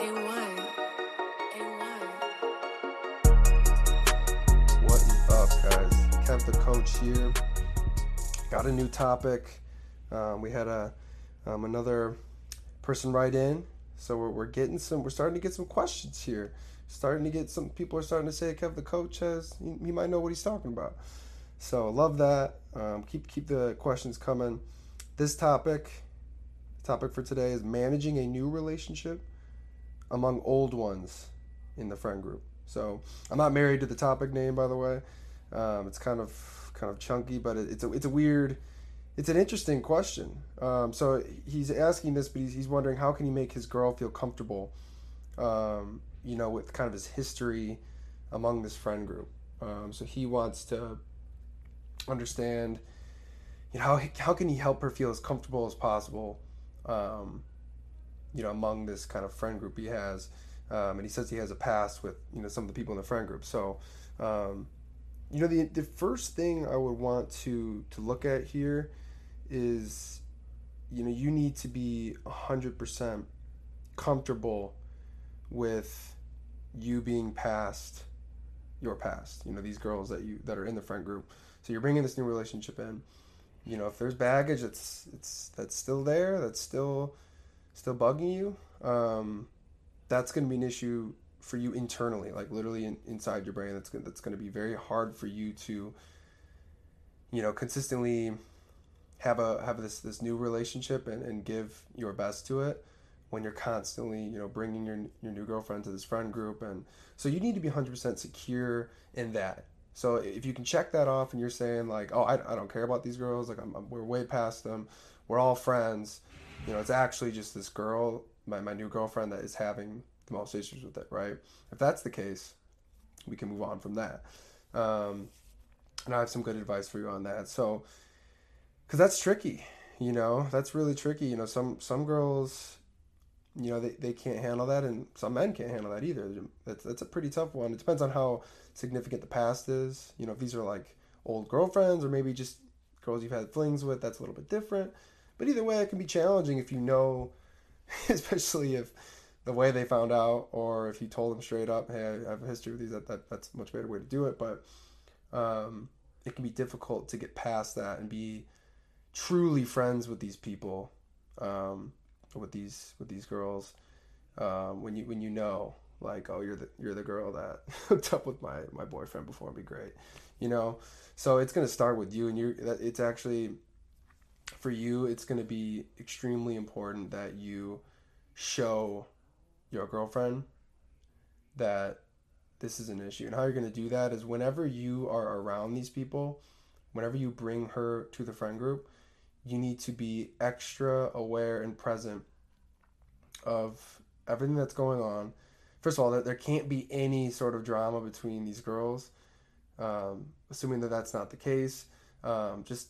A1. A1. What is up, guys? Kev the coach here. Got a new topic. Um, we had a um, another person write in, so we're, we're getting some. We're starting to get some questions here. Starting to get some people are starting to say Kev the coach has. He, he might know what he's talking about. So love that. Um, keep keep the questions coming. This topic, topic for today is managing a new relationship among old ones in the friend group. So I'm not married to the topic name, by the way. Um, it's kind of kind of chunky, but it, it's a it's a weird, it's an interesting question. Um, so he's asking this, but he's, he's wondering how can he make his girl feel comfortable, um, you know, with kind of his history among this friend group. Um, so he wants to understand, you know, how how can he help her feel as comfortable as possible, um, you know, among this kind of friend group he has. Um, and he says he has a past with you know some of the people in the friend group. So, um, you know, the the first thing I would want to to look at here is, you know, you need to be hundred percent comfortable with you being past your past. You know, these girls that you that are in the friend group. So you're bringing this new relationship in. You know, if there's baggage that's it's that's still there, that's still still bugging you. Um, that's going to be an issue for you internally, like literally in, inside your brain. That's gonna, that's going to be very hard for you to, you know, consistently have a have this this new relationship and, and give your best to it when you're constantly you know bringing your your new girlfriend to this friend group and so you need to be 100% secure in that so if you can check that off and you're saying like oh i, I don't care about these girls like I'm, I'm- we're way past them we're all friends you know it's actually just this girl my, my new girlfriend that is having the most issues with it right? If that's the case we can move on from that. Um, and i have some good advice for you on that. So because that's tricky you know? That's really tricky you know? Some some girls you know they, they can't handle that and some men can't handle that either. That's, that's a pretty tough one. It depends on how significant the past is. You know if these are like old girlfriends or maybe just girls you've had flings with that's a little bit different but either way it can be challenging if you know especially if the way they found out or if you told them straight up hey i have a history with these that, that that's a much better way to do it. But um, it can be difficult to get past that and be truly friends with these people um, with these with these girls um, when you when you know like oh you're the you're the girl that hooked up with my my boyfriend before it'd be great you know? So it's to start with you and you it's actually for you it's going to be extremely important that you show your girlfriend that this is an issue and how you're going to do that is whenever you are around these people whenever you bring her to the friend group you need to be extra aware and present of everything that's going on. First of all, there, there can't be any sort of drama between these girls. Um, assuming that that's not the case, um, just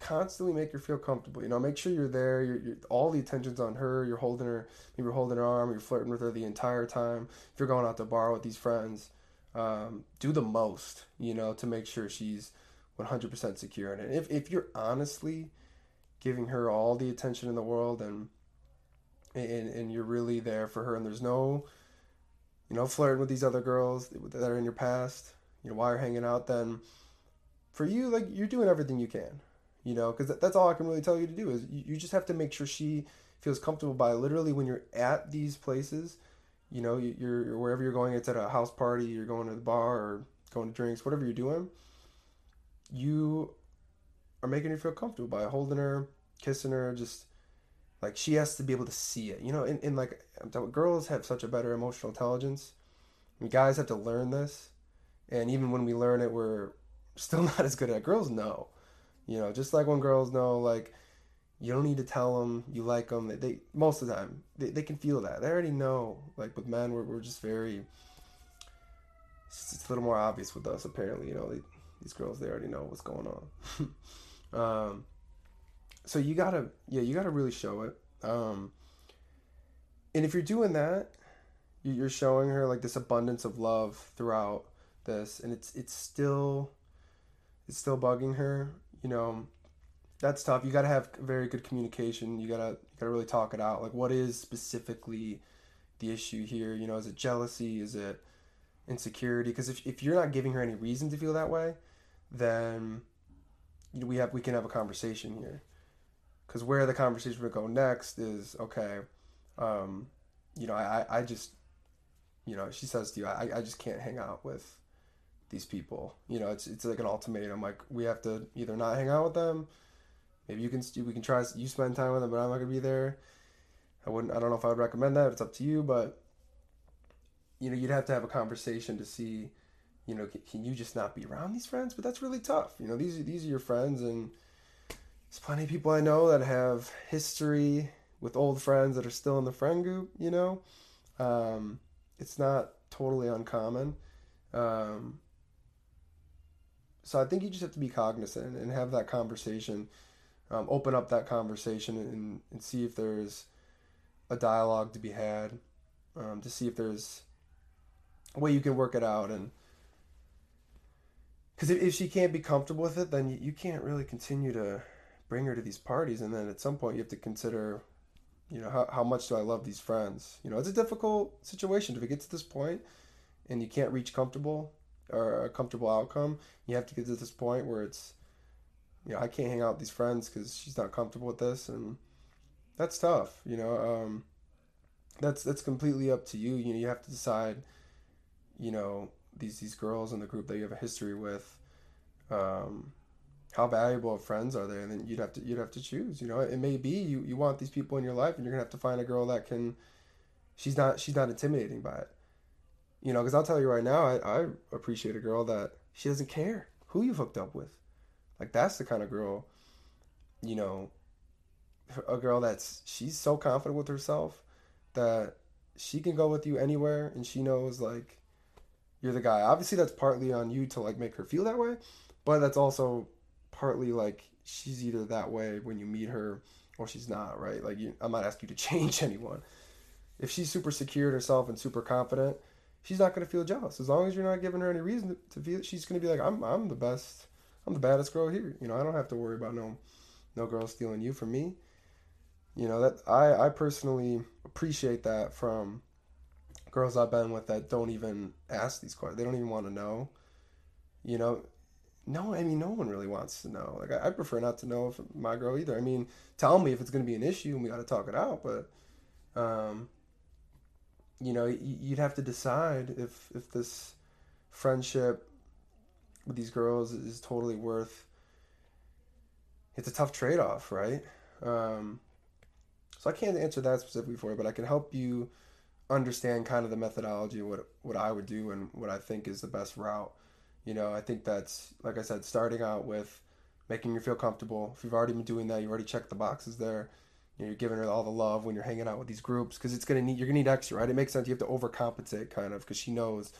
constantly make her feel comfortable. You know, make sure you're there. You're, you're all the attention's on her. You're holding her. Maybe you're holding her arm. You're flirting with her the entire time. If you're going out to bar with these friends, um, do the most. You know, to make sure she's 100% secure. And if if you're honestly giving her all the attention in the world and and, and you're really there for her and there's no you know flirting with these other girls that are in your past you know while you're hanging out then for you like you're doing everything you can you know because that's all i can really tell you to do is you, just have to make sure she feels comfortable by literally when you're at these places you know you- you're, wherever you're going it's at a house party you're going to the bar or going to drinks whatever you're doing you are making her feel comfortable by holding her, kissing her, just like she has to be able to see it. You know, and, and like I'm telling, girls have such a better emotional intelligence. Guys have to learn this, and even when we learn it, we're still not as good at it. Girls know, you know, just like when girls know, like you don't need to tell them you like them. They, they most of the time they, they can feel that. They already know. Like with men, we're, we're just very. It's, it's a little more obvious with us apparently. You know, they, these girls they already know what's going on. Um, so you gotta, yeah, you gotta really show it. Um, and if you're doing that, you- you're showing her like this abundance of love throughout this, and it's it's still, it's still bugging her. You know, that's tough. You gotta have very good communication. You gotta you gotta really talk it out. Like, what is specifically the issue here? You know, is it jealousy? Is it insecurity? Because if, if you're not giving her any reason to feel that way, then you know, we have we can have a conversation here. Because where the conversation would go next is okay, um, you know, I, I just, you know, she says to you, I, I just can't hang out with these people. You know, it's it's like an ultimatum. Like we have to either not hang out with them. Maybe you can we can try you spend time with them, but I'm not gonna be there. I wouldn't. I don't know if I would recommend that. It's up to you, but you know, you'd have to have a conversation to see. You know, can, can you just not be around these friends? But that's really tough. You know, these these are your friends, and there's plenty of people I know that have history with old friends that are still in the friend group. You know, um, it's not totally uncommon. Um, so I think you just have to be cognizant and have that conversation, um, open up that conversation and, and see if there's a dialogue to be had, um, to see if there's a way you can work it out. And because if, if she can't be comfortable with it, then you, you can't really continue to bring her to these parties. And then at some point, you have to consider, you know, how, how much do I love these friends? You know, it's a difficult situation if it gets to this point and you can't reach comfortable or a comfortable outcome. You have to get to this point where it's, you know, I can't hang out with these friends because she's not comfortable with this, and that's tough. You know, um, that's that's completely up to you. You know, you have to decide. You know, these these girls in the group that you have a history with. Um, how valuable of friends are they? And then you'd have to you'd have to choose. You know, it may be you you want these people in your life, and you're gonna have to find a girl that can. She's not she's not intimidating by it. You know, because I'll tell you right now, I, I appreciate a girl that she doesn't care who you've hooked up with. Like that's the kind of girl, you know, a girl that's she's so confident with herself that she can go with you anywhere and she knows like you're the guy. Obviously that's partly on you to like make her feel that way, but that's also partly like she's either that way when you meet her or she's not, right? Like you, I'm not asking you to change anyone. If she's super secure in herself and super confident, she's not going to feel jealous as long as you're not giving her any reason to feel. She's going to be like, I'm I'm the best. I'm the baddest girl here. You know, I don't have to worry about no no girl stealing you from me. You know that I I personally appreciate that from girls I've been with that don't even ask these questions. They don't even want to know. You know, no, I mean no one really wants to know. Like I, I prefer not to know if my girl either. I mean, tell me if it's going to be an issue and we got to talk it out. But um, you know, you'd have to decide if if this friendship with these girls is totally worth. It's a tough trade off, right? Um, so I can't answer that specifically for you, but I can help you understand kind of the methodology what what I would do and what I think is the best route. You know, I think that's like I said, starting out with making you feel comfortable. If you've already been doing that, you've already checked the boxes there you you're giving her all the love when you're hanging out with these groups because it's gonna need you're gonna need extra, right? It makes sense. You have to overcompensate kind of because she knows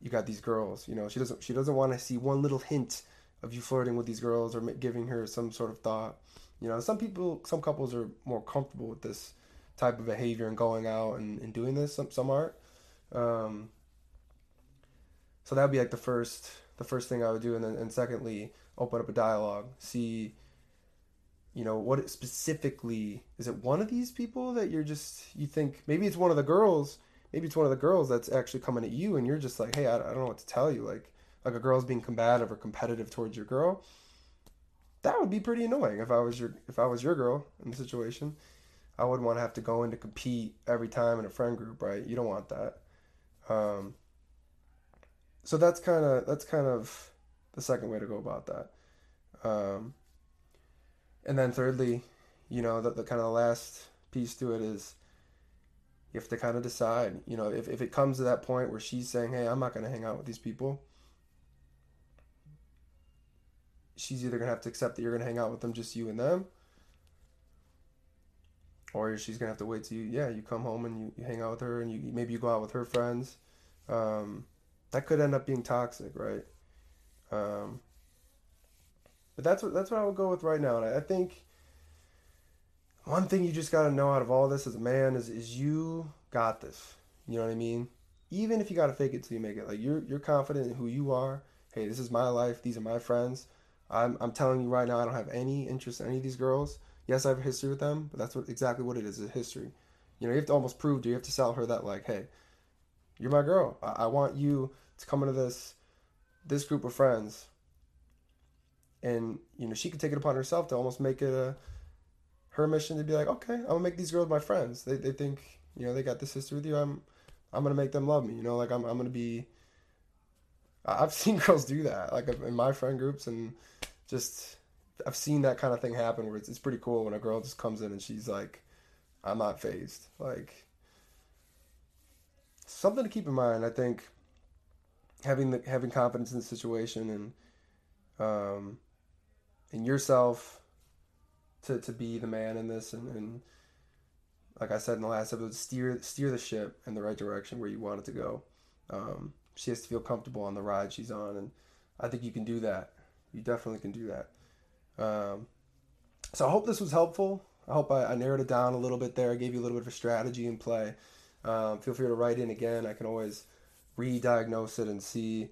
you got these girls. You know, she doesn't she doesn't want to see one little hint of you flirting with these girls or giving her some sort of thought. You know, some people, some couples are more comfortable with this type of behavior and going out and, and doing this. Some some aren't. Um, so that would be like the first the first thing I would do, and then and secondly, open up a dialogue. See you know what specifically is it one of these people that you're just you think maybe it's one of the girls maybe it's one of the girls that's actually coming at you and you're just like hey i, I don't know what to tell you like like a girl's being combative or competitive towards your girl. That would be pretty annoying if i was your if i was your girl in the situation. I wouldn't want to have to go in to compete every time in a friend group right? You don't want that. Um so that's kind of that's kind of the second way to go about that. Um and then thirdly, you know, the, the kind of the last piece to it is you have to kind of decide, you know, if, if it comes to that point where she's saying, hey, I'm not going to hang out with these people, she's either going to have to accept that you're going to hang out with them, just you and them, or she's going to have to wait till you, yeah, you come home and you, you hang out with her and you maybe you go out with her friends. Um, that could end up being toxic, right? Um, but that's what that's what I would go with right now. And I, I think one thing you just got to know out of all this as a man is is you got this. You know what I mean? Even if you got to fake it till you make it. Like you're you're confident in who you are. Hey, this is my life. These are my friends. I'm I'm telling you right now, I don't have any interest in any of these girls. Yes, I have a history with them, but that's what exactly what it is, a history. You know, you have to almost prove to you have to sell her that like, hey, you're my girl. I, I want you to come into this this group of friends, and you know she could take it upon herself to almost make it a her mission to be like, okay, I'm gonna make these girls my friends. They they think you know they got this history with you. I'm I'm gonna make them love me. You know, like I'm I'm gonna be. I've seen girls do that, like in my friend groups, and just I've seen that kind of thing happen where it's, it's pretty cool when a girl just comes in and she's like, I'm not phased. Like something to keep in mind. I think having the having confidence in the situation and um, in yourself to to be the man in this and, and like I said in the last episode, steer steer the ship in the right direction where you want it to go. Um, she has to feel comfortable on the ride she's on, and I think you can do that. You definitely can do that. Um, so I hope this was helpful. I hope I, I, narrowed it down a little bit there. I gave you a little bit of a strategy in play. Um, feel free to write in again. I can always re-diagnose it and see,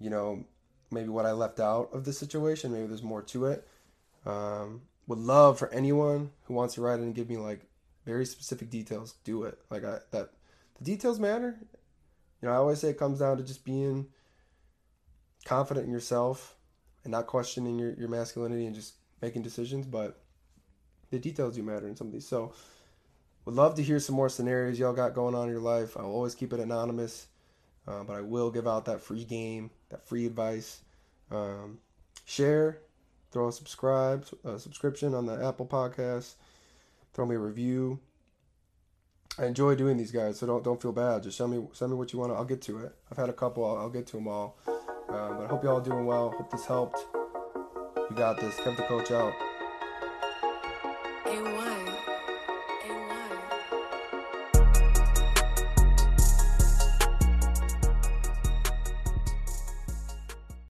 you know, maybe what I left out of the situation. Maybe there's more to it. Um, would love for anyone who wants to write in and give me like very specific details. Do it. Like I that the details matter. You know, I always say it comes down to just being confident in yourself and not questioning your, your masculinity and just making decisions, but the details do matter in some of these. So would love to hear some more scenarios y'all got going on in your life. I'll always keep it anonymous, uh, but I will give out that free game, that free advice. Um, share, throw a subscribe, a subscription on the Apple Podcast. Throw me a review. I enjoy doing these guys, so don't don't feel bad. Just send me send me what you want. I'll get to it. I've had a couple. I'll, I'll get to them all. Um, but I hope you all doing well. Hope this helped. You got this. Kev the coach out. A1.